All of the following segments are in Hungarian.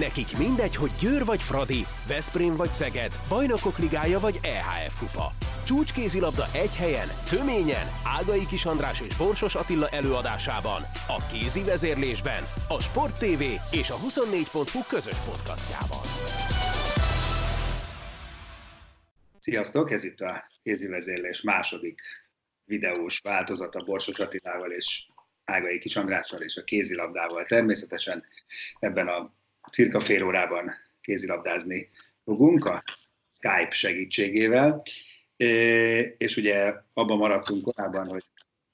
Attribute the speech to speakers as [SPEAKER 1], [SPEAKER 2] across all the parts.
[SPEAKER 1] Nekik mindegy, hogy Győr vagy Fradi, Veszprém vagy Szeged, Bajnokok Ligája vagy EHF Kupa. Csúcskézilabda egy helyen, töményen, Ágai Kis András és Borsos Attila előadásában, a kézi vezérlésben, a Sport TV és a 24.hu közös podcastjában.
[SPEAKER 2] Sziasztok, ez itt a kézi vezérlés második videós változata Borsos Attilával és Ágai Kis Andrással és a kézilabdával. Természetesen ebben a cirka fél órában kézilabdázni fogunk a Skype segítségével. És ugye abban maradtunk korábban, hogy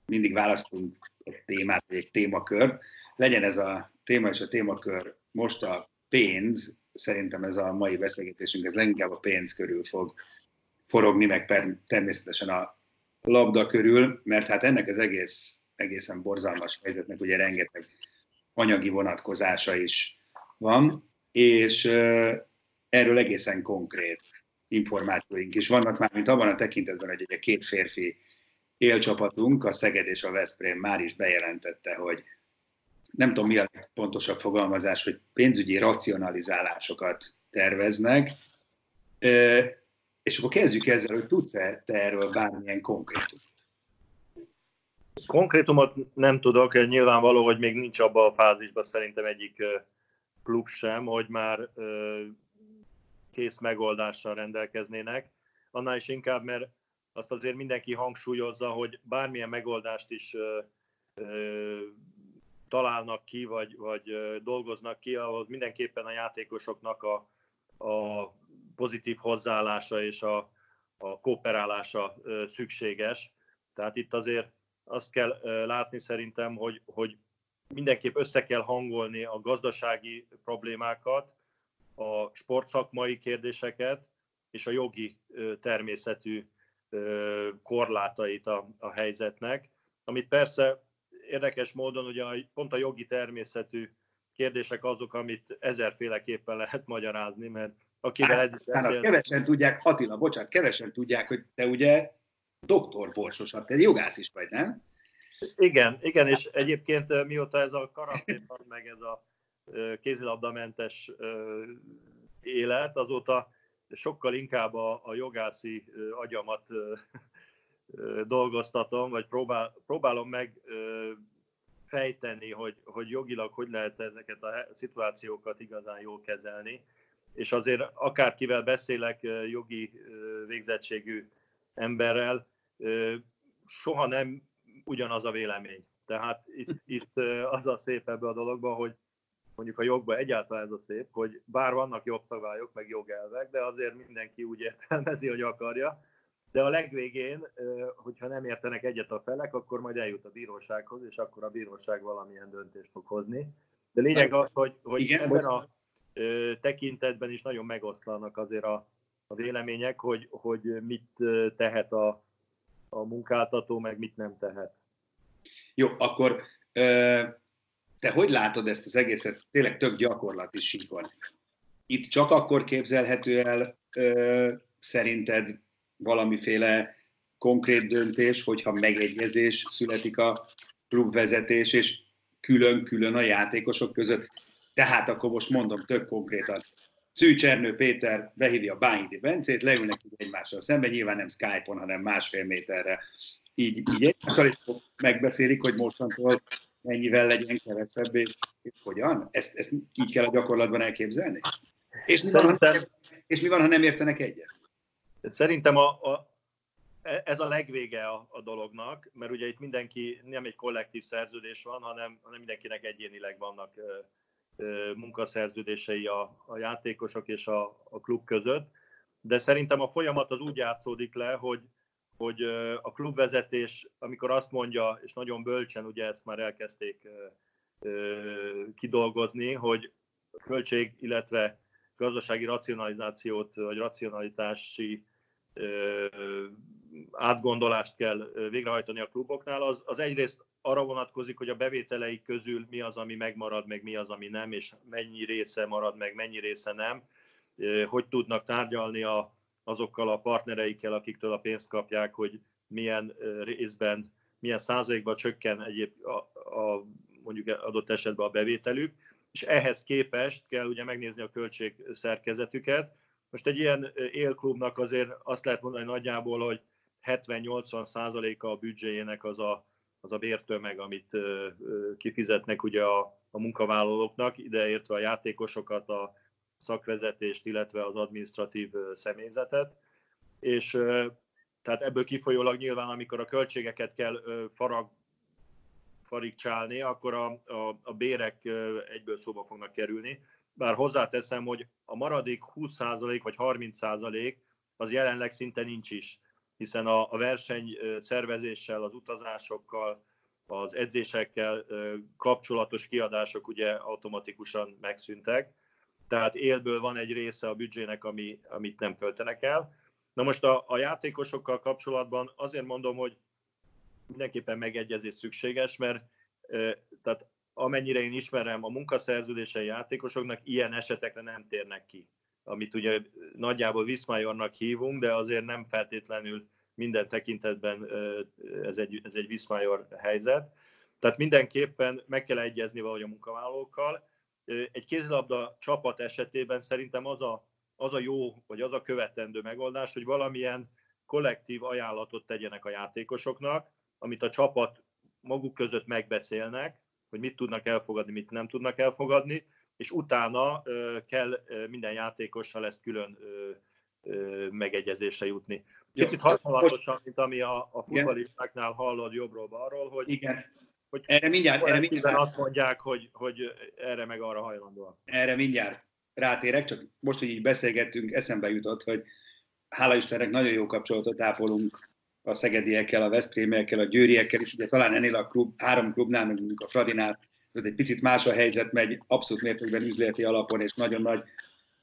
[SPEAKER 2] mindig választunk egy témát, egy témakör. Legyen ez a téma és a témakör most a pénz, szerintem ez a mai beszélgetésünk, ez leginkább a pénz körül fog forogni, meg természetesen a labda körül, mert hát ennek az egész, egészen borzalmas helyzetnek ugye rengeteg anyagi vonatkozása is van, és erről egészen konkrét információink is vannak, már mint abban a tekintetben, hogy egy két férfi élcsapatunk, a Szeged és a Veszprém már is bejelentette, hogy nem tudom mi a pontosabb fogalmazás, hogy pénzügyi racionalizálásokat terveznek, és akkor kezdjük ezzel, hogy tudsz-e te erről bármilyen konkrétumot?
[SPEAKER 3] Konkrétumot nem tudok, nyilvánvaló, hogy még nincs abban a fázisban szerintem egyik klub sem, hogy már kész megoldással rendelkeznének. Annál is inkább, mert azt azért mindenki hangsúlyozza, hogy bármilyen megoldást is ö, ö, találnak ki, vagy, vagy ö, dolgoznak ki, ahhoz mindenképpen a játékosoknak a, a pozitív hozzáállása és a, a kooperálása ö, szükséges. Tehát itt azért azt kell ö, látni szerintem, hogy, hogy mindenképp össze kell hangolni a gazdasági problémákat, a sportszakmai kérdéseket és a jogi természetű korlátait a, a helyzetnek, amit persze érdekes módon ugye pont a jogi természetű kérdések azok, amit ezerféleképpen lehet magyarázni, mert akivel
[SPEAKER 2] hát, együtt beszél... Kevesen tudják, Attila, bocsánat, kevesen tudják, hogy te ugye doktor Borsos, te jogász is vagy, nem?
[SPEAKER 3] Igen, igen, és egyébként mióta ez a karantén van, meg ez a kézilabdamentes élet, azóta sokkal inkább a, a jogászi agyamat dolgoztatom, vagy próbál, próbálom meg fejteni, hogy, hogy jogilag hogy lehet ezeket a szituációkat igazán jól kezelni. És azért akárkivel beszélek jogi végzettségű emberrel, soha nem ugyanaz a vélemény. Tehát itt, itt az a szép ebbe a dologban, hogy mondjuk a jogban egyáltalán ez a szép, hogy bár vannak jogszabályok, meg jogelvek, de azért mindenki úgy értelmezi, hogy akarja. De a legvégén, hogyha nem értenek egyet a felek, akkor majd eljut a bírósághoz, és akkor a bíróság valamilyen döntést fog hozni. De lényeg az, hogy, hogy Igen, ebben a tekintetben is nagyon megoszlanak azért a, a vélemények, hogy, hogy mit tehet a, a munkáltató, meg mit nem tehet.
[SPEAKER 2] Jó, akkor te hogy látod ezt az egészet tényleg tök gyakorlati síkon? Itt csak akkor képzelhető el szerinted valamiféle konkrét döntés, hogyha megegyezés születik a klubvezetés, és külön-külön a játékosok között. Tehát akkor most mondom tök konkrétan. Szűcs Ernő Péter behívja Bányidi Bencét, leülnek egymással szemben, nyilván nem Skype-on, hanem másfél méterre. Így, így egymással is megbeszélik, hogy mostantól mennyivel legyen kevesebb, és, és hogyan? Ezt, ezt így kell a gyakorlatban elképzelni? És mi, Szerintem... van, ha nem, és mi van, ha nem értenek egyet?
[SPEAKER 3] Szerintem a, a, ez a legvége a, a dolognak, mert ugye itt mindenki, nem egy kollektív szerződés van, hanem, hanem mindenkinek egyénileg vannak munkaszerződései a, a játékosok és a, a klub között. De szerintem a folyamat az úgy játszódik le, hogy, hogy a klubvezetés, amikor azt mondja, és nagyon bölcsen ugye ezt már elkezdték kidolgozni, hogy költség, illetve gazdasági racionalizációt, vagy racionalitási átgondolást kell végrehajtani a kluboknál, az, az egyrészt arra vonatkozik, hogy a bevételeik közül mi az, ami megmarad, meg mi az, ami nem, és mennyi része marad, meg mennyi része nem, hogy tudnak tárgyalni a, azokkal a partnereikkel, akiktől a pénzt kapják, hogy milyen részben, milyen százalékban csökken egyéb a, a, mondjuk adott esetben a bevételük, és ehhez képest kell ugye megnézni a költségszerkezetüket. Most egy ilyen élklubnak azért azt lehet mondani nagyjából, hogy 70-80 százaléka a büdzséjének az a, az a bértömeg, amit kifizetnek ugye a, a munkavállalóknak, ideértve a játékosokat, a szakvezetést, illetve az administratív személyzetet. És tehát ebből kifolyólag nyilván, amikor a költségeket kell farag, farigcsálni, akkor a, a, a bérek egyből szóba fognak kerülni. Bár hozzáteszem, hogy a maradék 20% vagy 30% az jelenleg szinte nincs is, hiszen a, a verseny szervezéssel, az utazásokkal, az edzésekkel kapcsolatos kiadások ugye automatikusan megszűntek, tehát élből van egy része a büdzsének, ami, amit nem költenek el. Na most a, a játékosokkal kapcsolatban azért mondom, hogy mindenképpen megegyezés szükséges, mert tehát amennyire én ismerem, a munkaszerződései játékosoknak ilyen esetekre nem térnek ki, amit ugye nagyjából Viszmajornak hívunk, de azért nem feltétlenül minden tekintetben ez egy, ez egy Viszmajor helyzet. Tehát mindenképpen meg kell egyezni valahogy a munkavállalókkal. Egy kézilabda csapat esetében szerintem az a, az a jó, vagy az a követendő megoldás, hogy valamilyen kollektív ajánlatot tegyenek a játékosoknak, amit a csapat maguk között megbeszélnek, hogy mit tudnak elfogadni, mit nem tudnak elfogadni, és utána kell minden játékossal ezt külön megegyezésre jutni. Kicsit hasonlatosan, mint ami a, a futballistáknál hallod jobbról-balról, hogy,
[SPEAKER 2] Igen. hogy erre mindjárt, erre mindjárt
[SPEAKER 3] azt mondják, hogy, hogy erre meg arra hajlandóak.
[SPEAKER 2] Erre mindjárt rátérek, csak most, hogy így beszélgettünk, eszembe jutott, hogy hála Istennek nagyon jó kapcsolatot ápolunk a szegediekkel, a veszprémiekkel, a győriekkel is. Ugye talán ennél a klub, három klubnál, mondjuk a Fradinál, ez egy picit más a helyzet, megy abszolút mértékben üzleti alapon és nagyon nagy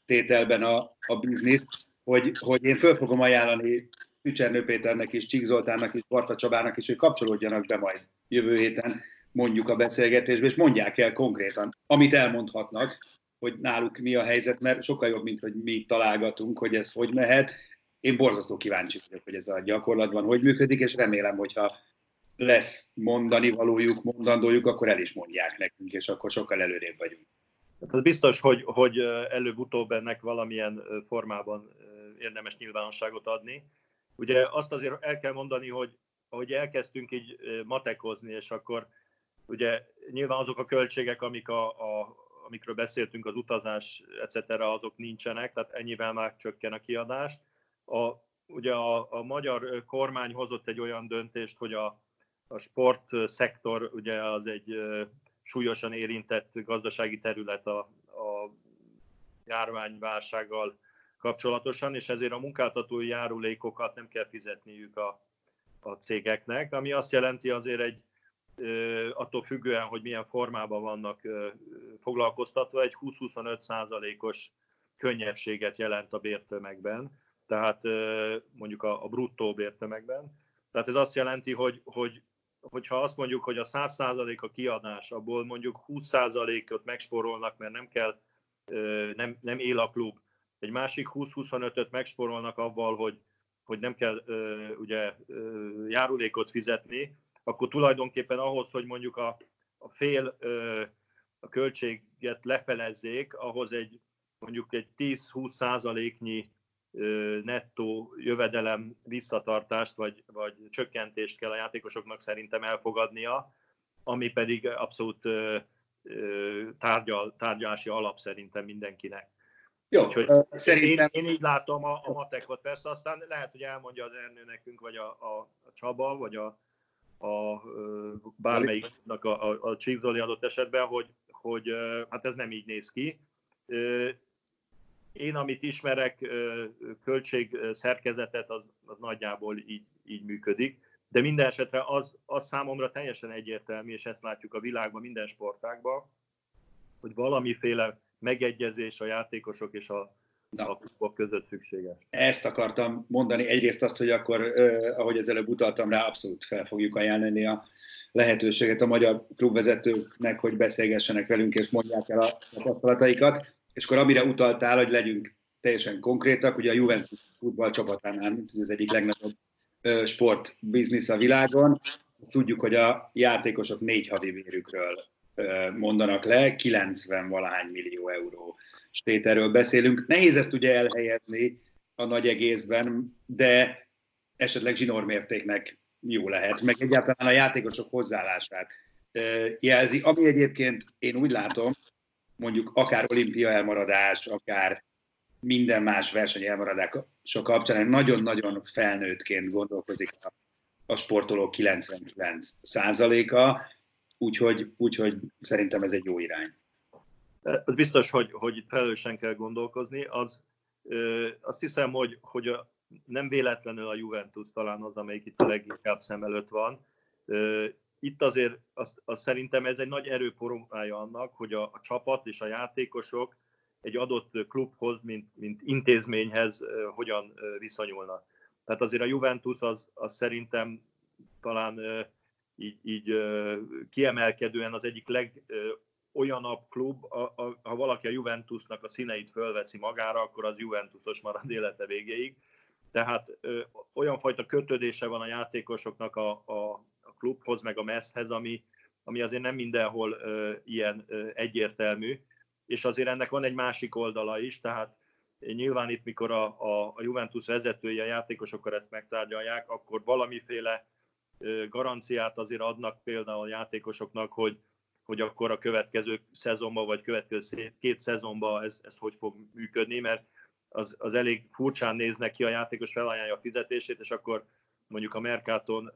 [SPEAKER 2] tételben a, a biznisz, hogy, hogy én föl fogom ajánlani Tücsernő Péternek és Csík Zoltánnak és Barta Csabának is, hogy kapcsolódjanak be majd jövő héten mondjuk a beszélgetésbe, és mondják el konkrétan, amit elmondhatnak, hogy náluk mi a helyzet, mert sokkal jobb, mint hogy mi találgatunk, hogy ez hogy mehet, én borzasztó kíváncsi vagyok, hogy ez a gyakorlatban hogy működik, és remélem, hogyha lesz mondani valójuk, mondandójuk, akkor el is mondják nekünk, és akkor sokkal előrébb vagyunk.
[SPEAKER 3] Hát az biztos, hogy, hogy előbb-utóbb ennek valamilyen formában érdemes nyilvánosságot adni. Ugye azt azért el kell mondani, hogy ahogy elkezdtünk így matekozni, és akkor ugye nyilván azok a költségek, amik a, a, amikről beszéltünk, az utazás, etc., azok nincsenek, tehát ennyivel már csökken a kiadás. A, ugye a, a magyar kormány hozott egy olyan döntést, hogy a, a sportszektor ugye az egy súlyosan érintett gazdasági terület a, a járványválsággal kapcsolatosan, és ezért a munkáltatói járulékokat nem kell fizetniük a, a cégeknek, ami azt jelenti azért egy attól függően, hogy milyen formában vannak foglalkoztatva, egy 20-25 százalékos könnyebbséget jelent a bértömegben tehát mondjuk a, a bruttó bértömegben. Tehát ez azt jelenti, hogy, hogy hogyha azt mondjuk, hogy a 100% a kiadás, abból mondjuk 20%-ot megsporolnak, mert nem kell, nem, nem él a klub, egy másik 20-25-öt megsporolnak avval, hogy, hogy nem kell ugye járulékot fizetni, akkor tulajdonképpen ahhoz, hogy mondjuk a, a fél a költséget lefelezzék, ahhoz egy mondjuk egy 10-20 százaléknyi nettó jövedelem visszatartást vagy, vagy csökkentést kell a játékosoknak szerintem elfogadnia, ami pedig abszolút tárgyal, tárgyalási alap szerintem mindenkinek.
[SPEAKER 2] Jó, Úgyhogy
[SPEAKER 3] szerintem... Én, én így látom a, a matekot, persze aztán lehet, hogy elmondja az Ernő nekünk, vagy a, a, a Csaba, vagy a, a bármelyiknek a, a, a Csíkzoli adott esetben, hogy, hogy hát ez nem így néz ki én, amit ismerek, költség szerkezetet, az, az nagyjából így, így működik. De minden esetre az, az számomra teljesen egyértelmű, és ezt látjuk a világban, minden sportágban, hogy valamiféle megegyezés a játékosok és a, Na. a klubok között szükséges.
[SPEAKER 2] Ezt akartam mondani. Egyrészt azt, hogy akkor, eh, ahogy előbb utaltam rá, abszolút fel fogjuk ajánlani a lehetőséget a magyar klubvezetőknek, hogy beszélgessenek velünk és mondják el a tapasztalataikat. És akkor amire utaltál, hogy legyünk teljesen konkrétak, ugye a Juventus futballcsapatánál, mint az egyik legnagyobb sportbiznisz a világon, tudjuk, hogy a játékosok négy havi vérükről mondanak le, 90 valahány millió euró stéterről beszélünk. Nehéz ezt ugye elhelyezni a nagy egészben, de esetleg zsinórmértéknek jó lehet, meg egyáltalán a játékosok hozzáállását jelzi, ami egyébként én úgy látom, mondjuk akár olimpia elmaradás, akár minden más verseny elmaradása kapcsán nagyon-nagyon felnőttként gondolkozik a, a sportolók 99 százaléka, úgyhogy, úgyhogy szerintem ez egy jó irány.
[SPEAKER 3] Az biztos, hogy, hogy felelősen kell gondolkozni. Az, ö, azt hiszem, hogy, hogy a, nem véletlenül a Juventus talán az, amelyik itt a leginkább szem előtt van. Ö, itt azért azt, azt szerintem ez egy nagy erőporomája annak, hogy a, a csapat és a játékosok egy adott klubhoz, mint, mint intézményhez hogyan viszonyulnak. Tehát azért a Juventus az, az szerintem talán így, így kiemelkedően az egyik leg olyanabb klub, a, a, ha valaki a Juventusnak a színeit fölveszi magára, akkor az Juventusos marad élete végéig. Tehát ö, olyan fajta kötődése van a játékosoknak a, a, klubhoz, meg a messzhez, ami, ami azért nem mindenhol ö, ilyen ö, egyértelmű. És azért ennek van egy másik oldala is, tehát nyilván itt, mikor a, a, a Juventus vezetője, a játékosokkal ezt megtárgyalják, akkor valamiféle garanciát azért adnak például a játékosoknak, hogy, hogy akkor a következő szezonban, vagy következő két szezonban ez, ez hogy fog működni, mert az, az elég furcsán néznek ki, a játékos felajánlja a fizetését, és akkor mondjuk a Mercaton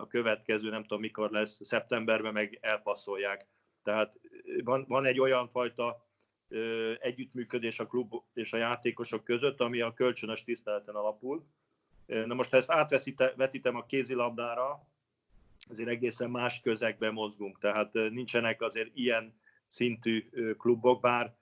[SPEAKER 3] a következő, nem tudom mikor lesz, szeptemberben meg elpasszolják. Tehát van, van egy olyan fajta együttműködés a klub és a játékosok között, ami a kölcsönös tiszteleten alapul. Na most, ha ezt átvetítem a kézilabdára, azért egészen más közegben mozgunk, tehát nincsenek azért ilyen szintű klubok, bár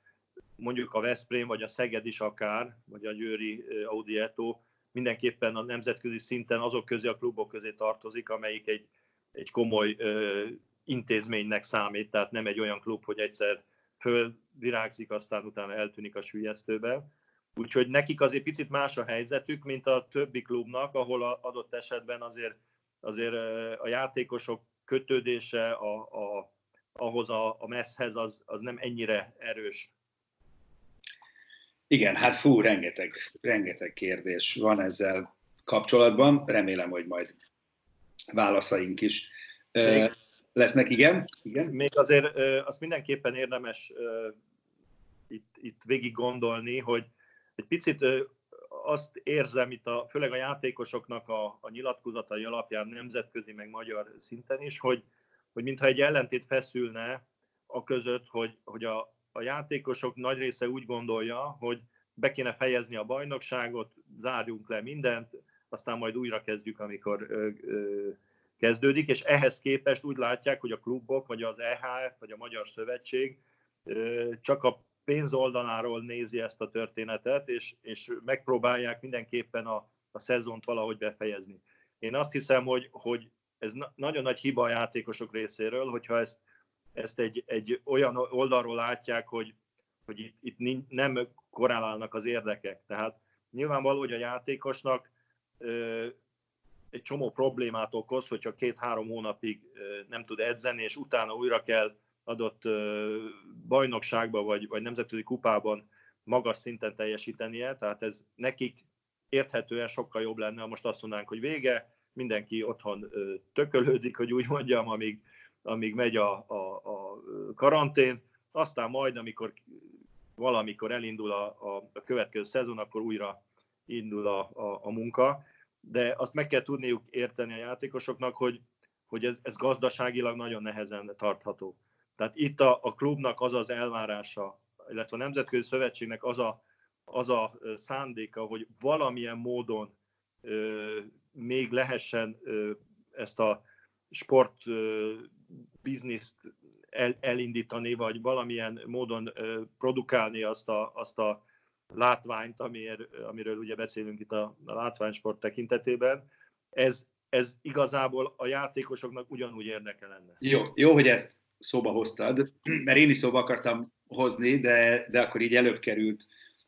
[SPEAKER 3] mondjuk a Veszprém, vagy a Szeged is akár, vagy a Győri Audi Eto, mindenképpen a nemzetközi szinten azok közé a klubok közé tartozik, amelyik egy, egy komoly ö, intézménynek számít, tehát nem egy olyan klub, hogy egyszer fölvirágzik, aztán utána eltűnik a sülyeztőbe. Úgyhogy nekik azért picit más a helyzetük, mint a többi klubnak, ahol a adott esetben azért, azért a játékosok kötődése a, a, ahhoz a, a messzhez az, az nem ennyire erős.
[SPEAKER 2] Igen, hát fú, rengeteg, rengeteg kérdés van ezzel kapcsolatban. Remélem, hogy majd válaszaink is. Még, lesznek, igen. igen.
[SPEAKER 3] Még azért azt mindenképpen érdemes itt, itt végig gondolni, hogy egy picit azt érzem itt, a, főleg a játékosoknak a, a nyilatkozatai alapján nemzetközi, meg magyar szinten is, hogy, hogy mintha egy ellentét feszülne a között, hogy, hogy a, a játékosok nagy része úgy gondolja, hogy be kéne fejezni a bajnokságot, zárjunk le mindent, aztán majd újra kezdjük, amikor ö, ö, kezdődik, és ehhez képest úgy látják, hogy a klubok, vagy az EHF, vagy a Magyar Szövetség csak a pénz oldaláról nézi ezt a történetet, és, és megpróbálják mindenképpen a, a szezont valahogy befejezni. Én azt hiszem, hogy, hogy ez na- nagyon nagy hiba a játékosok részéről, hogyha ezt, ezt egy, egy olyan oldalról látják, hogy, hogy itt, itt nem korrelálnak az érdekek. Tehát nyilvánvaló, hogy a játékosnak egy csomó problémát okoz, hogyha két-három hónapig nem tud edzeni, és utána újra kell adott bajnokságban vagy, vagy nemzetközi kupában magas szinten teljesítenie, tehát ez nekik érthetően sokkal jobb lenne, ha most azt mondanánk, hogy vége, mindenki otthon tökölődik, hogy úgy mondjam, amíg, amíg megy a, a, a karantén, aztán majd, amikor valamikor elindul a, a, a következő szezon, akkor újra indul a, a, a munka de azt meg kell tudniuk érteni a játékosoknak, hogy, hogy ez, ez gazdaságilag nagyon nehezen tartható. Tehát itt a, a klubnak az az elvárása, illetve a Nemzetközi Szövetségnek az a, az a szándéka, hogy valamilyen módon ö, még lehessen ö, ezt a sport bizniszt el, elindítani, vagy valamilyen módon produkálni azt a, azt a látványt, amiért, amiről ugye beszélünk itt a, a látványsport tekintetében, ez, ez igazából a játékosoknak ugyanúgy érdeke lenne.
[SPEAKER 2] Jó, jó, hogy ezt szóba hoztad, mert én is szóba akartam hozni, de, de akkor így előbb került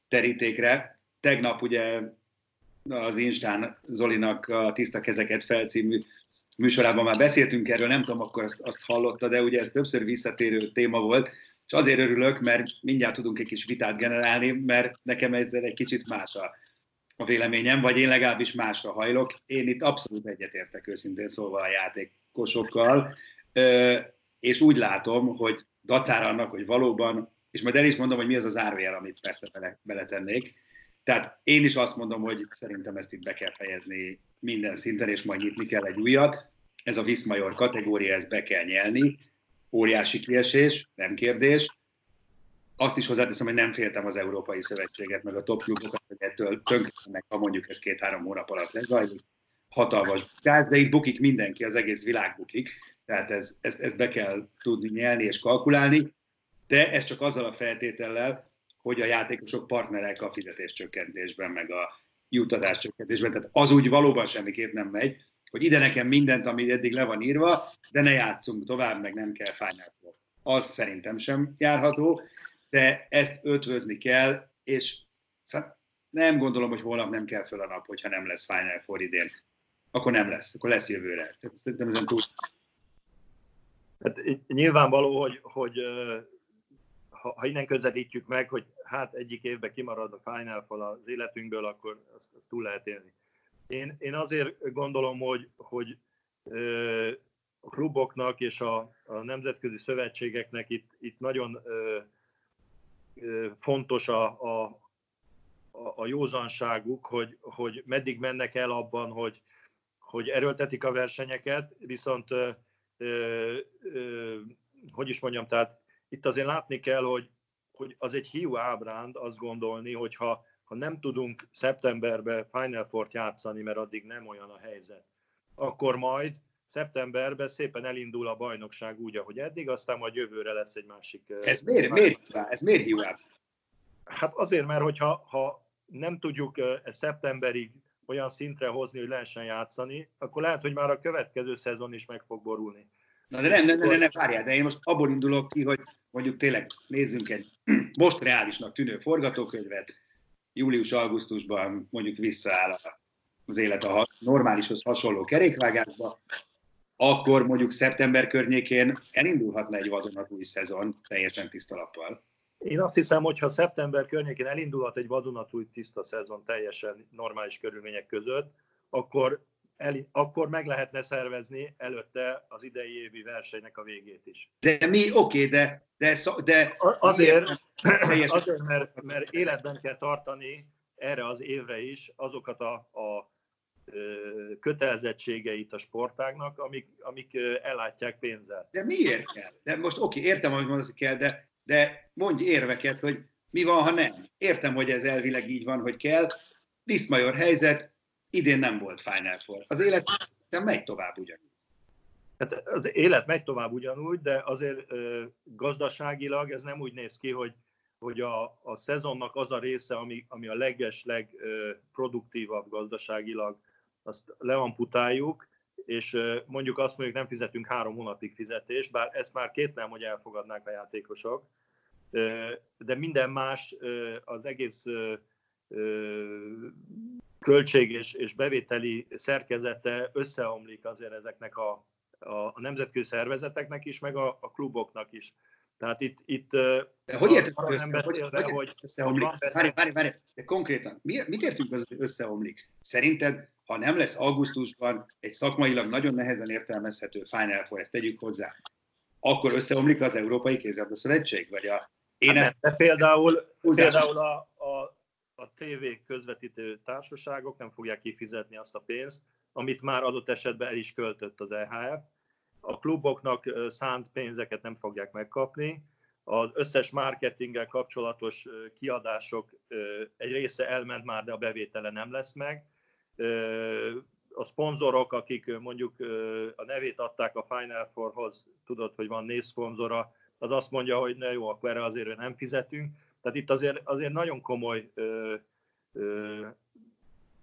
[SPEAKER 2] terítékre. Tegnap ugye az Instán Zolinak a Tiszta kezeket felcímű műsorában már beszéltünk erről, nem tudom, akkor azt, azt hallotta, de ugye ez többször visszatérő téma volt, és azért örülök, mert mindjárt tudunk egy kis vitát generálni, mert nekem ezzel egy kicsit más a, a véleményem, vagy én legalábbis másra hajlok. Én itt abszolút egyetértek őszintén szólva a játékosokkal, és úgy látom, hogy dacára annak, hogy valóban, és majd el is mondom, hogy mi az az árvér, amit persze bele, beletennék, tehát én is azt mondom, hogy szerintem ezt itt be kell fejezni minden szinten, és majd nyitni kell egy újat. Ez a Viszmajor kategória, ezt be kell nyelni. Óriási kiesés, nem kérdés. Azt is hozzáteszem, hogy nem féltem az Európai Szövetséget, meg a top klubokat, hogy ettől tönkretennek, ha mondjuk ez két-három hónap alatt lezajlik. Hatalmas gáz, de itt bukik mindenki, az egész világ bukik. Tehát ez, ezt be kell tudni nyelni és kalkulálni, de ez csak azzal a feltétellel, hogy a játékosok partnerek a fizetéscsökkentésben, meg a juttatás csökkentésben. Tehát az úgy valóban semmiképp nem megy, hogy ide nekem mindent, ami eddig le van írva, de ne játszunk tovább, meg nem kell Final Az szerintem sem járható, de ezt ötvözni kell, és nem gondolom, hogy holnap nem kell föl a nap, hogyha nem lesz Final Four idén. Akkor nem lesz, akkor lesz jövőre. Tehát szerintem ezen túl.
[SPEAKER 3] Hát, nyilvánvaló, hogy, hogy ha, ha innen közelítjük meg, hogy hát egyik évben kimarad a Final Four az életünkből, akkor azt, azt túl lehet élni. Én, én azért gondolom, hogy, hogy a kluboknak és a, a nemzetközi szövetségeknek itt, itt nagyon ö, ö, fontos a, a, a józanságuk, hogy, hogy meddig mennek el abban, hogy, hogy erőltetik a versenyeket, viszont ö, ö, hogy is mondjam, tehát itt azért látni kell, hogy, hogy az egy hiú ábránd azt gondolni, hogy ha, ha nem tudunk szeptemberben Final Four-t játszani, mert addig nem olyan a helyzet, akkor majd szeptemberben szépen elindul a bajnokság úgy, ahogy eddig, aztán majd jövőre lesz egy másik...
[SPEAKER 2] Ez miért, miért, ez miért hiú
[SPEAKER 3] Hát azért, mert hogyha ha nem tudjuk ezt szeptemberig olyan szintre hozni, hogy lehessen játszani, akkor lehet, hogy már a következő szezon is meg fog borulni.
[SPEAKER 2] Na de nem, nem, nem, nem, várjál, de én most abból indulok ki, hogy mondjuk tényleg nézzünk egy most reálisnak tűnő forgatókönyvet, július-augusztusban mondjuk visszaáll az élet a normálishoz hasonló kerékvágásba, akkor mondjuk szeptember környékén elindulhatna egy vadonatúj szezon teljesen tiszta lappal.
[SPEAKER 3] Én azt hiszem, hogy ha szeptember környékén elindulhat egy vadonatúj tiszta szezon teljesen normális körülmények között, akkor el, akkor meg lehetne szervezni előtte az idei évi versenynek a végét is.
[SPEAKER 2] De mi, oké, okay, de, de, de
[SPEAKER 3] azért, azért mert, mert életben kell tartani erre az évre is azokat a, a kötelezettségeit a sportágnak, amik, amik ellátják pénzzel.
[SPEAKER 2] De miért kell? De most oké, okay, értem, hogy mondasz, kell, de, de mondj érveket, hogy mi van, ha nem. Értem, hogy ez elvileg így van, hogy kell. Viszmajor helyzet, idén nem volt Final Four. Az élet nem megy tovább ugyanúgy.
[SPEAKER 3] Hát az élet megy tovább ugyanúgy, de azért ö, gazdaságilag ez nem úgy néz ki, hogy, hogy a, a szezonnak az a része, ami, ami a leges, legproduktívabb gazdaságilag, azt leamputáljuk, és mondjuk azt mondjuk nem fizetünk három hónapig fizetést, bár ezt már kétlem, hogy elfogadnák a játékosok, de minden más az egész költség és, és bevételi szerkezete összeomlik azért ezeknek a, a, a nemzetközi szervezeteknek is, meg a, a kluboknak is. Tehát itt... itt
[SPEAKER 2] de hogy érted hogy, hogy, hogy összeomlik? Várj, várj, várj, de konkrétan, mi, mit értünk az, hogy összeomlik? Szerinted, ha nem lesz augusztusban egy szakmailag nagyon nehezen értelmezhető Final Four, ezt tegyük hozzá, akkor összeomlik az Európai Kézilabda Szövetség? Vagy a,
[SPEAKER 3] én hát ezt, de például, például a, a a TV közvetítő társaságok nem fogják kifizetni azt a pénzt, amit már adott esetben el is költött az EHF. A kluboknak szánt pénzeket nem fogják megkapni. Az összes marketinggel kapcsolatos kiadások egy része elment már, de a bevétele nem lesz meg. A szponzorok, akik mondjuk a nevét adták a Final Fourhoz, tudod, hogy van névszponzora, az azt mondja, hogy ne jó, akkor erre azért nem fizetünk tehát itt azért, azért nagyon komoly ö, ö,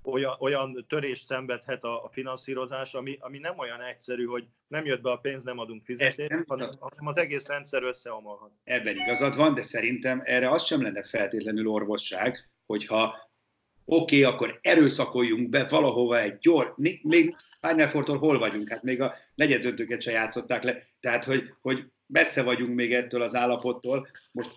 [SPEAKER 3] olyan, olyan törést szenvedhet a, a finanszírozás, ami, ami nem olyan egyszerű, hogy nem jött be a pénz, nem adunk fizetést, nem hanem, hanem az egész rendszer összeomolhat.
[SPEAKER 2] Ebben igazad van, de szerintem erre az sem lenne feltétlenül orvosság, hogyha oké, okay, akkor erőszakoljunk be valahova egy gyors, még four hol vagyunk? Hát még a negyedöntőket se játszották le, tehát hogy, hogy messze vagyunk még ettől az állapottól. Most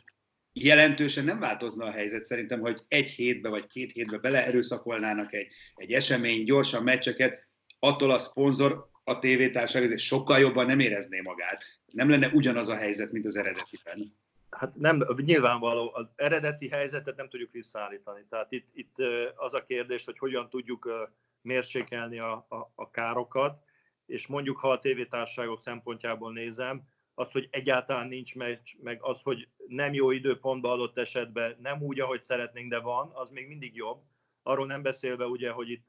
[SPEAKER 2] jelentősen nem változna a helyzet szerintem, hogy egy hétbe vagy két hétbe beleerőszakolnának egy, egy esemény, gyorsan meccseket, attól a szponzor, a tévétárság ezért sokkal jobban nem érezné magát. Nem lenne ugyanaz a helyzet, mint az eredetiben.
[SPEAKER 3] Hát nem, nyilvánvaló, az eredeti helyzetet nem tudjuk visszaállítani. Tehát itt, itt az a kérdés, hogy hogyan tudjuk mérsékelni a, a, a károkat, és mondjuk, ha a tévétárságok szempontjából nézem, az, hogy egyáltalán nincs meccs, meg az, hogy nem jó időpontban adott esetben, nem úgy, ahogy szeretnénk, de van, az még mindig jobb. Arról nem beszélve ugye, hogy itt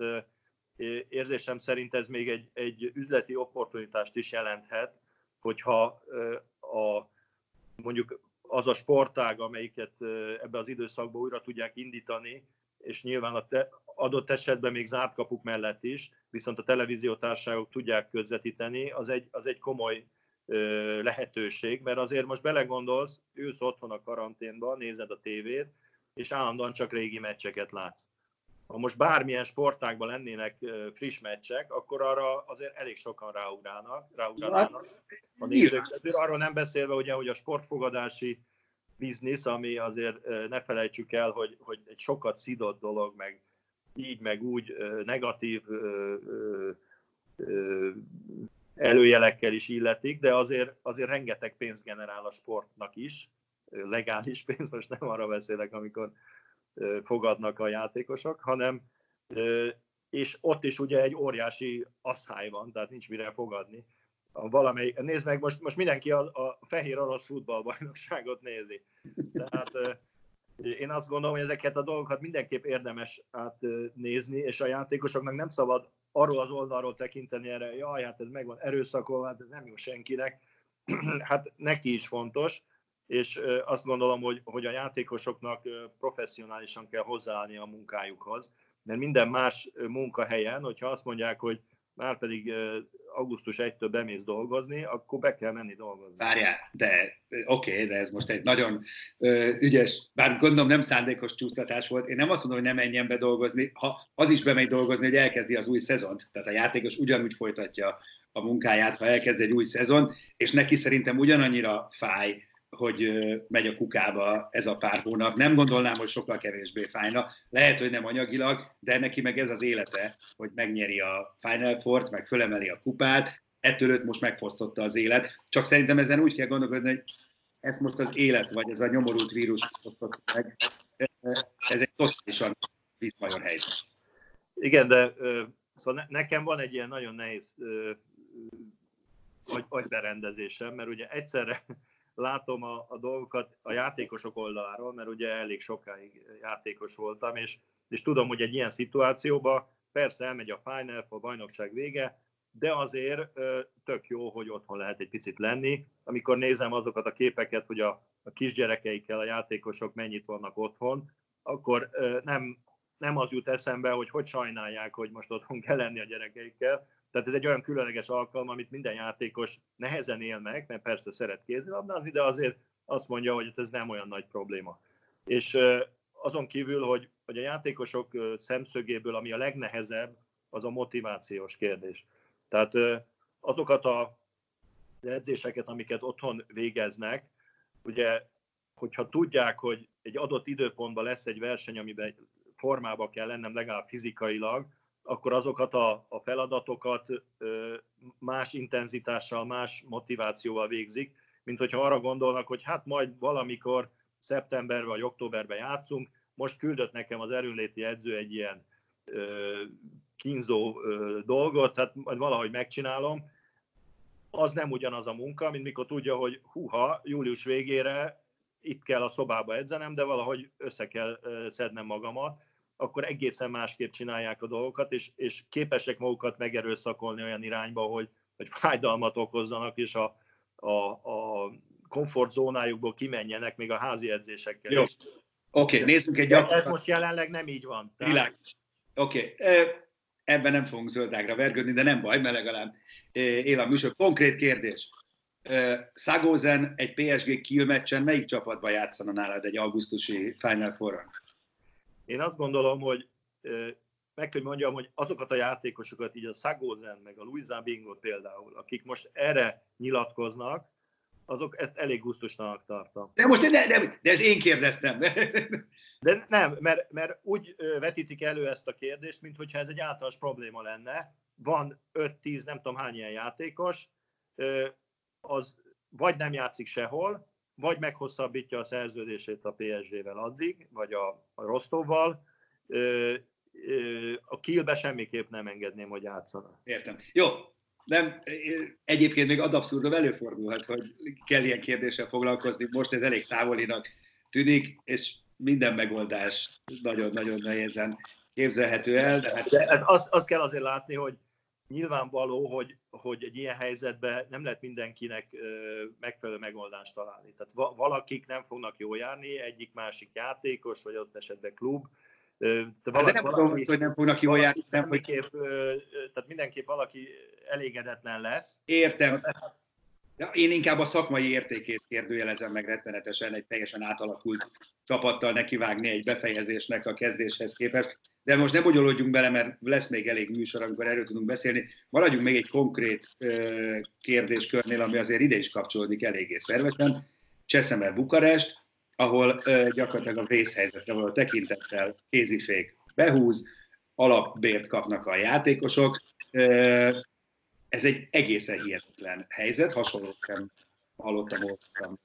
[SPEAKER 3] érzésem szerint ez még egy, egy üzleti opportunitást is jelenthet, hogyha a, mondjuk az a sportág, amelyiket ebbe az időszakban újra tudják indítani, és nyilván a te, adott esetben még zárt kapuk mellett is, viszont a televíziótárságok tudják közvetíteni, az egy, az egy komoly lehetőség, mert azért most belegondolsz, ősz otthon a karanténban, nézed a tévét, és állandóan csak régi meccseket látsz. Ha most bármilyen sportágban lennének friss meccsek, akkor arra azért elég sokan ráugrálnak, ráugrálnak a nézők. Arról nem beszélve, ugye, hogy a sportfogadási biznisz, ami azért ne felejtsük el, hogy, hogy egy sokat szidott dolog, meg így, meg úgy negatív előjelekkel is illetik, de azért, azért rengeteg pénzt generál a sportnak is, legális pénz, most nem arra beszélek, amikor fogadnak a játékosok, hanem és ott is ugye egy óriási asszály van, tehát nincs mire fogadni. A valamely, nézd meg, most, most mindenki a, a fehér orosz futballbajnokságot nézi. Tehát én azt gondolom, hogy ezeket a dolgokat mindenképp érdemes átnézni, és a játékosoknak nem szabad arról az oldalról tekinteni erre, jaj, hát ez megvan erőszakolva, hát ez nem jó senkinek. hát neki is fontos, és azt gondolom, hogy, hogy a játékosoknak professzionálisan kell hozzáállni a munkájukhoz, mert minden más munkahelyen, hogyha azt mondják, hogy már pedig augusztus 1-től bemész dolgozni, akkor be kell menni dolgozni.
[SPEAKER 2] Várjál, de oké, okay, de ez most egy nagyon ö, ügyes, bár gondolom nem szándékos csúsztatás volt, én nem azt mondom, hogy nem menjen be dolgozni, ha az is bemegy dolgozni, hogy elkezdi az új szezont, tehát a játékos ugyanúgy folytatja a munkáját, ha elkezd egy új szezon, és neki szerintem ugyanannyira fáj, hogy megy a kukába ez a pár hónap. Nem gondolnám, hogy sokkal kevésbé fájna. Lehet, hogy nem anyagilag, de neki meg ez az élete, hogy megnyeri a Final Four-t, meg fölemeli a kupát. Ettől őt most megfosztotta az élet. Csak szerintem ezen úgy kell gondolkodni, hogy ez most az élet, vagy ez a nyomorult vírus fosztotta meg. Ez egy totálisan bizmajon helyzet.
[SPEAKER 3] Igen, de szóval nekem van egy ilyen nagyon nehéz agyberendezésem, mert ugye egyszerre látom a, a dolgokat a játékosok oldaláról, mert ugye elég sokáig játékos voltam, és, és tudom, hogy egy ilyen szituációban persze elmegy a Final, a bajnokság vége, de azért tök jó, hogy otthon lehet egy picit lenni. Amikor nézem azokat a képeket, hogy a, a kisgyerekeikkel a játékosok mennyit vannak otthon, akkor nem, nem az jut eszembe, hogy hogy sajnálják, hogy most otthon kell lenni a gyerekeikkel, tehát ez egy olyan különleges alkalom, amit minden játékos nehezen él meg, mert persze szeret kézilabdázni, de azért azt mondja, hogy ez nem olyan nagy probléma. És azon kívül, hogy, hogy a játékosok szemszögéből, ami a legnehezebb, az a motivációs kérdés. Tehát azokat a edzéseket, amiket otthon végeznek, ugye, hogyha tudják, hogy egy adott időpontban lesz egy verseny, amiben formába kell lennem legalább fizikailag, akkor azokat a, a feladatokat más intenzitással, más motivációval végzik, mint hogyha arra gondolnak, hogy hát majd valamikor szeptemberben vagy októberben játszunk, most küldött nekem az erőléti edző egy ilyen kínzó dolgot, tehát majd valahogy megcsinálom. Az nem ugyanaz a munka, mint mikor tudja, hogy huha, július végére itt kell a szobába edzenem, de valahogy össze kell szednem magamat, akkor egészen másképp csinálják a dolgokat, és, és képesek magukat megerőszakolni olyan irányba, hogy, hogy fájdalmat okozzanak, és a, a, a komfortzónájukból kimenjenek még a házi edzésekkel
[SPEAKER 2] Jó.
[SPEAKER 3] is.
[SPEAKER 2] Oké, okay, nézzük egy
[SPEAKER 3] gyakorlat. Ez most jelenleg nem így van.
[SPEAKER 2] Tehát... Világos. Oké, okay. ebben nem fogunk zöldágra vergődni, de nem baj, mert legalább él a műsor. Konkrét kérdés. Szagózen egy PSG kill meccsen melyik csapatban játszana nálad egy augusztusi Final Four-on?
[SPEAKER 3] Én azt gondolom, hogy meg kell mondjam, hogy azokat a játékosokat, így a Szagózen, meg a Luisa Bingo például, akik most erre nyilatkoznak, azok ezt elég gusztustanak tartom.
[SPEAKER 2] De most nem, nem, de ez én kérdeztem.
[SPEAKER 3] De nem, mert, mert úgy vetítik elő ezt a kérdést, mintha ez egy általános probléma lenne. Van 5-10, nem tudom hány ilyen játékos, az vagy nem játszik sehol, vagy meghosszabbítja a szerződését a PSG-vel addig, vagy a, a Rostovval, a Kielbe semmiképp nem engedném, hogy játszana.
[SPEAKER 2] Értem. Jó, nem, egyébként még ad abszurdum előfordulhat, hogy kell ilyen kérdéssel foglalkozni. Most ez elég távolinak tűnik, és minden megoldás nagyon-nagyon nehézen képzelhető el. De, hát...
[SPEAKER 3] de azt, azt kell azért látni, hogy nyilvánvaló, hogy, hogy egy ilyen helyzetben nem lehet mindenkinek megfelelő megoldást találni. Tehát valakik nem fognak jól járni, egyik-másik játékos, vagy ott esetben klub,
[SPEAKER 2] de, valaki, hát de nem valaki, hogy nem fognak jól járni. Nem, hogy...
[SPEAKER 3] Tehát mindenképp valaki elégedetlen lesz.
[SPEAKER 2] Értem. Ja, én inkább a szakmai értékét kérdőjelezem meg rettenetesen egy teljesen átalakult csapattal nekivágni egy befejezésnek a kezdéshez képest. De most ne bonyolódjunk bele, mert lesz még elég műsor, amikor erről tudunk beszélni. Maradjunk még egy konkrét kérdéskörnél, ami azért ide is kapcsolódik eléggé szervesen. Cseszemel Bukarest, ahol gyakorlatilag a vészhelyzetre való tekintettel kézifék behúz, alapbért kapnak a játékosok. Ez egy egészen hihetetlen helyzet, hasonlót sem hallottam, olvastam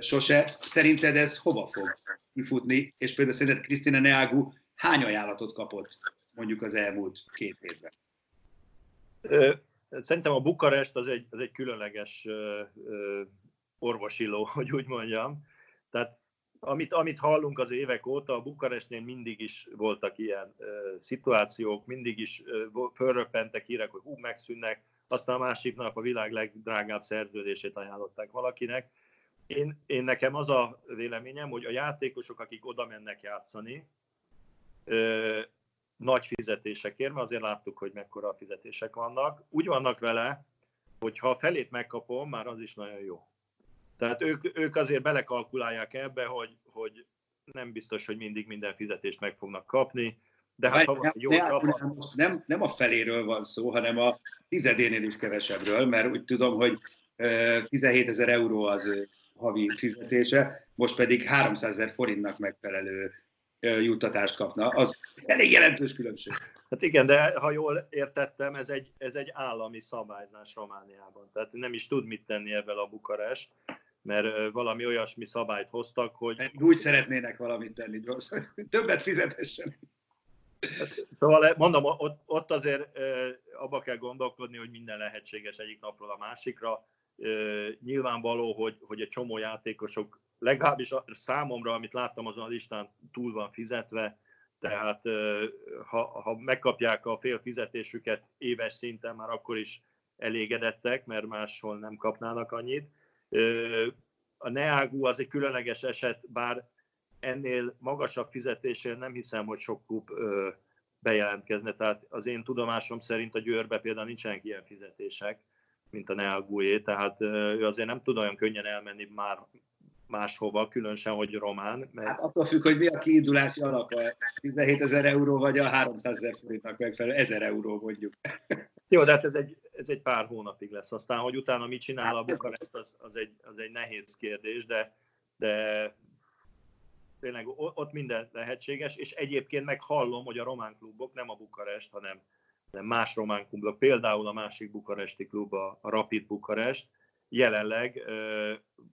[SPEAKER 2] sose. Szerinted ez hova fog kifutni? És például szerinted Krisztina Neagu hány ajánlatot kapott mondjuk az elmúlt két évben?
[SPEAKER 3] Szerintem a Bukarest az egy, az egy különleges orvosiló, hogy úgy mondjam. Tehát amit, amit hallunk az évek óta, a Bukarestnél mindig is voltak ilyen uh, szituációk, mindig is uh, fölröppentek hírek, hogy hú, megszűnnek, aztán a másik nap a világ legdrágább szerződését ajánlották valakinek. Én, én nekem az a véleményem, hogy a játékosok, akik oda mennek játszani, uh, nagy fizetésekért, mert azért láttuk, hogy mekkora fizetések vannak, úgy vannak vele, hogy ha a felét megkapom, már az is nagyon jó. Tehát ők, ők azért belekalkulálják ebbe, hogy, hogy nem biztos, hogy mindig minden fizetést meg fognak kapni, de hát ha jó ne,
[SPEAKER 2] csapat... most nem, nem a feléről van szó, hanem a tizedénél is kevesebbről, mert úgy tudom, hogy 17 ezer euró az ő havi fizetése, most pedig 300 ezer forintnak megfelelő juttatást kapna. Az elég jelentős különbség.
[SPEAKER 3] Hát igen, de ha jól értettem, ez egy, ez egy állami szabályzás Romániában. Tehát nem is tud mit tenni ebben a Bukarest mert valami olyasmi szabályt hoztak, hogy...
[SPEAKER 2] Úgy szeretnének valamit tenni gyorsan, többet fizetessen.
[SPEAKER 3] Szóval mondom, ott, ott azért abba kell gondolkodni, hogy minden lehetséges egyik napról a másikra. Nyilvánvaló, hogy, hogy egy csomó játékosok, legalábbis számomra, amit láttam azon a listán, túl van fizetve, tehát ha, ha megkapják a fél fizetésüket éves szinten, már akkor is elégedettek, mert máshol nem kapnának annyit a Neágú az egy különleges eset, bár ennél magasabb fizetésért nem hiszem, hogy sok klub bejelentkezne. Tehát az én tudomásom szerint a Győrbe például nincsenek ilyen fizetések, mint a Neagúé, tehát ő azért nem tud olyan könnyen elmenni már máshova, különösen, hogy román.
[SPEAKER 2] Mert... Hát attól függ, hogy mi a kiindulási alapa, 17 ezer euró vagy a 300 ezer forintnak megfelelő 1000 euró mondjuk.
[SPEAKER 3] Jó, de hát ez egy, ez egy pár hónapig lesz. Aztán, hogy utána mit csinál a Bukarest, az, az, egy, az egy nehéz kérdés, de, de tényleg ott minden lehetséges, és egyébként meg hallom, hogy a román klubok, nem a Bukarest, hanem, hanem más román klubok, például a másik bukaresti klub, a Rapid Bukarest, jelenleg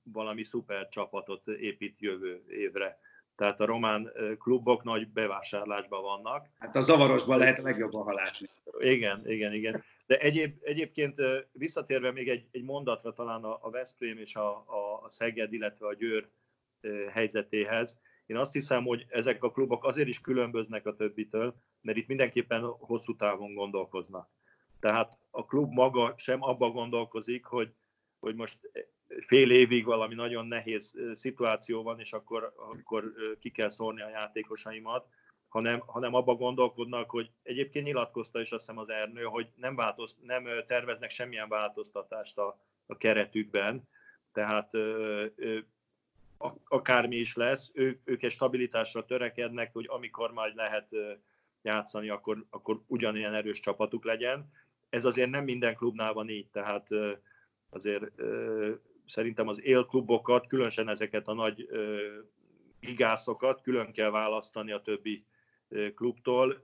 [SPEAKER 3] valami szuper csapatot épít jövő évre. Tehát a román klubok nagy bevásárlásban vannak.
[SPEAKER 2] Hát a zavarosban lehet legjobban halásni.
[SPEAKER 3] Igen, igen, igen. De egyéb, egyébként visszatérve még egy, egy mondatra talán a, a Veszprém és a, a, a Szeged, illetve a Győr helyzetéhez. Én azt hiszem, hogy ezek a klubok azért is különböznek a többitől, mert itt mindenképpen hosszú távon gondolkoznak. Tehát a klub maga sem abba gondolkozik, hogy, hogy most fél évig valami nagyon nehéz szituáció van, és akkor, akkor ki kell szórni a játékosaimat, hanem, hanem abba gondolkodnak, hogy egyébként nyilatkozta is azt hiszem az Ernő, hogy nem, változ, nem terveznek semmilyen változtatást a, a keretükben, tehát ö, ö, akármi is lesz, ők, ők egy stabilitásra törekednek, hogy amikor majd lehet játszani, akkor, akkor ugyanilyen erős csapatuk legyen. Ez azért nem minden klubnál van így, tehát azért szerintem az élklubokat, különösen ezeket a nagy gigászokat külön kell választani a többi klubtól,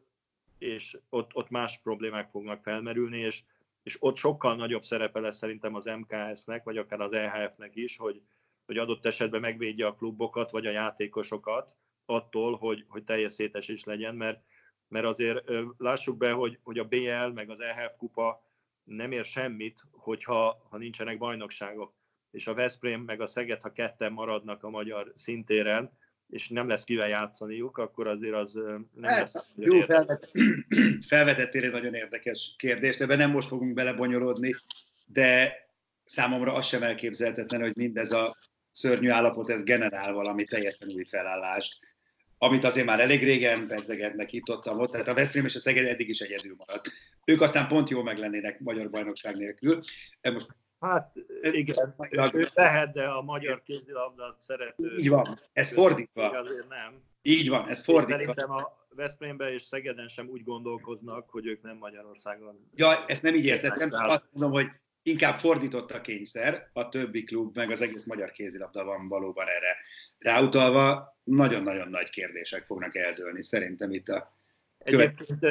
[SPEAKER 3] és ott, ott más problémák fognak felmerülni, és, és ott sokkal nagyobb szerepe lesz szerintem az MKS-nek, vagy akár az EHF-nek is, hogy, hogy adott esetben megvédje a klubokat, vagy a játékosokat attól, hogy, hogy teljes szétesés legyen, mert, mert azért lássuk be, hogy, hogy a BL meg az EHF kupa nem ér semmit, hogyha ha nincsenek bajnokságok. És a Veszprém meg a Szeged, ha ketten maradnak a magyar szintéren, és nem lesz kivel játszaniuk, akkor azért az nem hát, lesz.
[SPEAKER 2] Jó, felvet, felvetettél egy nagyon érdekes kérdést, ebben nem most fogunk belebonyolódni, de számomra az sem elképzelhetetlen, hogy mindez a szörnyű állapot, ez generál valami teljesen új felállást, amit azért már elég régen pedzegetnek itt ott, ott, tehát a Veszprém és a Szeged eddig is egyedül maradt. Ők aztán pont jól meg lennének magyar bajnokság nélkül.
[SPEAKER 3] Most Hát igen, ő lehet, de a magyar kézilabdát szerető...
[SPEAKER 2] Így van, ez fordítva.
[SPEAKER 3] Azért nem.
[SPEAKER 2] Így van, ez fordítva.
[SPEAKER 3] Szerintem a Veszprémben és Szegeden sem úgy gondolkoznak, hogy ők nem Magyarországon.
[SPEAKER 2] Ja, ezt nem így értettem, azt mondom, hogy inkább fordított a kényszer, a többi klub, meg az egész magyar kézilabda van valóban erre ráutalva. Nagyon-nagyon nagy kérdések fognak eldőlni szerintem itt a
[SPEAKER 3] Egyébként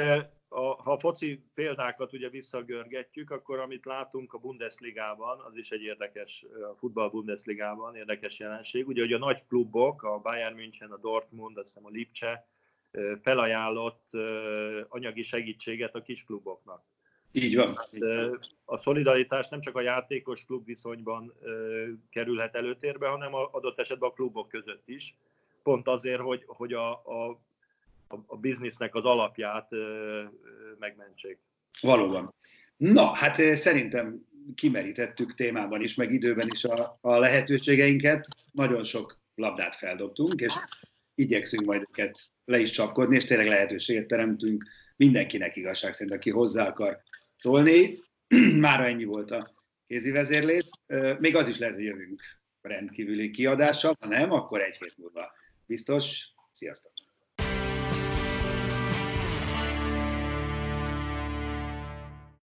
[SPEAKER 3] a, ha a foci példákat ugye visszagörgetjük, akkor amit látunk a Bundesligában, az is egy érdekes, a futball Bundesligában érdekes jelenség. Ugye, hogy a nagy klubok, a Bayern München, a Dortmund, azt hiszem a Lipcse felajánlott anyagi segítséget a kis kluboknak.
[SPEAKER 2] Így van.
[SPEAKER 3] A szolidaritás nem csak a játékos klub viszonyban kerülhet előtérbe, hanem adott esetben a klubok között is. Pont azért, hogy, hogy a, a a, a biznisznek az alapját megmentsék.
[SPEAKER 2] Valóban. Na, hát szerintem kimerítettük témában is, meg időben is a, a lehetőségeinket. Nagyon sok labdát feldobtunk, és igyekszünk majd őket le is csapkodni, és tényleg lehetőséget teremtünk mindenkinek igazság szerint, aki hozzá akar szólni. Mára ennyi volt a kézi vezérlét. Még az is lehet, hogy jövünk rendkívüli kiadással, ha nem, akkor egy hét múlva. Biztos. Sziasztok!